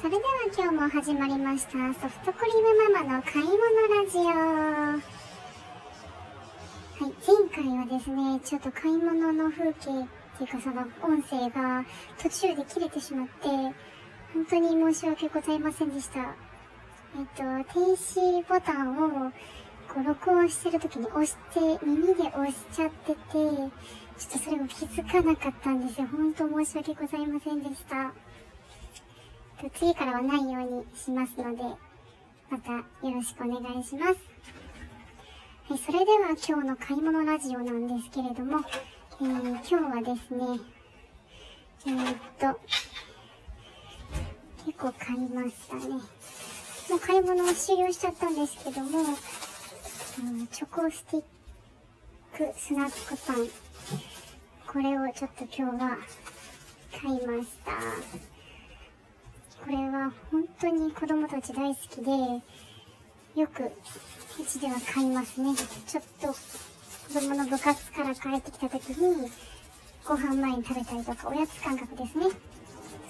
それでは今日も始まりましたソフトクリームママの買い物ラジオ。はい前回はですねちょっと買い物の風景っていうかその音声が途中で切れてしまって本当に申し訳ございませんでした。えっと停止ボタンをこう録音してる時に押して耳で押しちゃっててちょっとそれを気づかなかったんですよ。本当申し訳ございませんでした。次からはないようにしますので、またよろしくお願いします。はい、それでは今日の買い物ラジオなんですけれども、えー、今日はですね、えー、っと、結構買いましたね。もう買い物を終了しちゃったんですけども、うん、チョコスティックスナックパン。これをちょっと今日は買いました。は本当に子供たち大好きで、よくうちでは買いますね。ちょっと子供の部活から帰ってきた時に、ご飯前に食べたりとか、おやつ感覚ですね。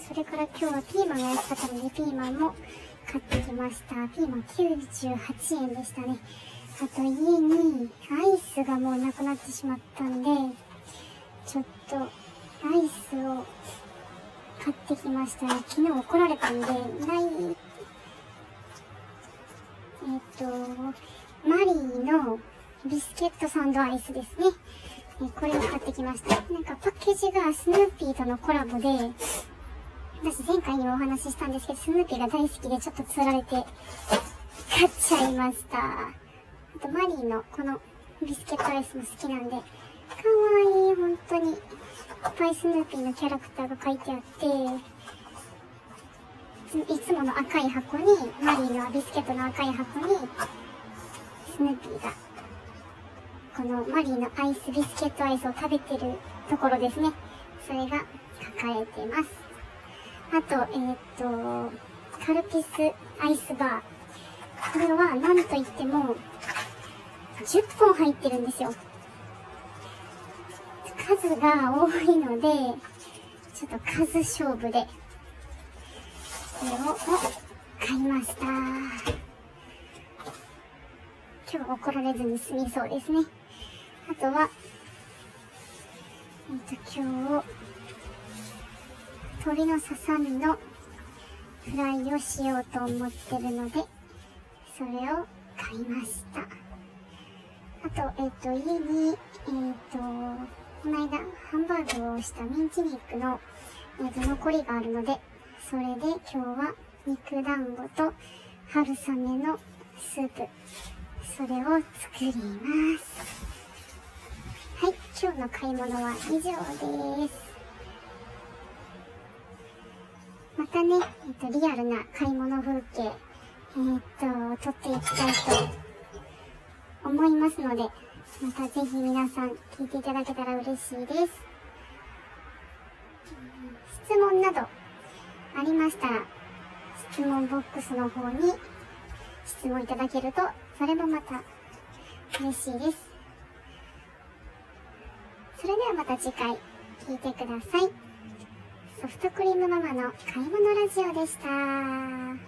それから今日はピーマンが安かったので、ピーマンも買ってきました。ピーマン98円でしたね。あと家にアイスがもうなくなってしまったんで、ちょっとアイスを買ってきましたね。昨日怒られたんで、ない、えっ、と、マリーのビスケットサンドアイスですね。これを買ってきました。なんかパッケージがスヌーピーとのコラボで、私前回にもお話ししたんですけど、スヌーピーが大好きでちょっと釣られて買っちゃいました。あとマリーのこのビスケットアイスも好きなんで、かわいい、本当に。ぱいスヌーピーのキャラクターが書いてあっていつもの赤い箱にマリーのビスケットの赤い箱にスヌーピーがこのマリーのアイスビスケットアイスを食べてるところですね。それが書かれています。あとえー、っとカルピスアイスバー。これは何と言っても10本入ってるんですよ。数が多いので、ちょっと数勝負で、これを買いました。今日怒られずに済みそうですね。あとは、えっと、今日、鶏のささみのフライをしようと思ってるので、それを買いました。あと、えっと、家に、えっと、この間ハンバーグをしたミンチ肉の、えー、と残りがあるのでそれで今日は肉団子と春雨のスープそれを作ります。はい今日の買い物は以上です。またね、えっ、と、リアルな買い物風景、えっ、と、撮っていきたいと思いますので、またぜひ皆さん聞いていただけたら嬉しいです。質問などありましたら、質問ボックスの方に質問いただけると、それもまた嬉しいです。それではまた次回聞いてください。ソフトクリームママの買い物ラジオでした。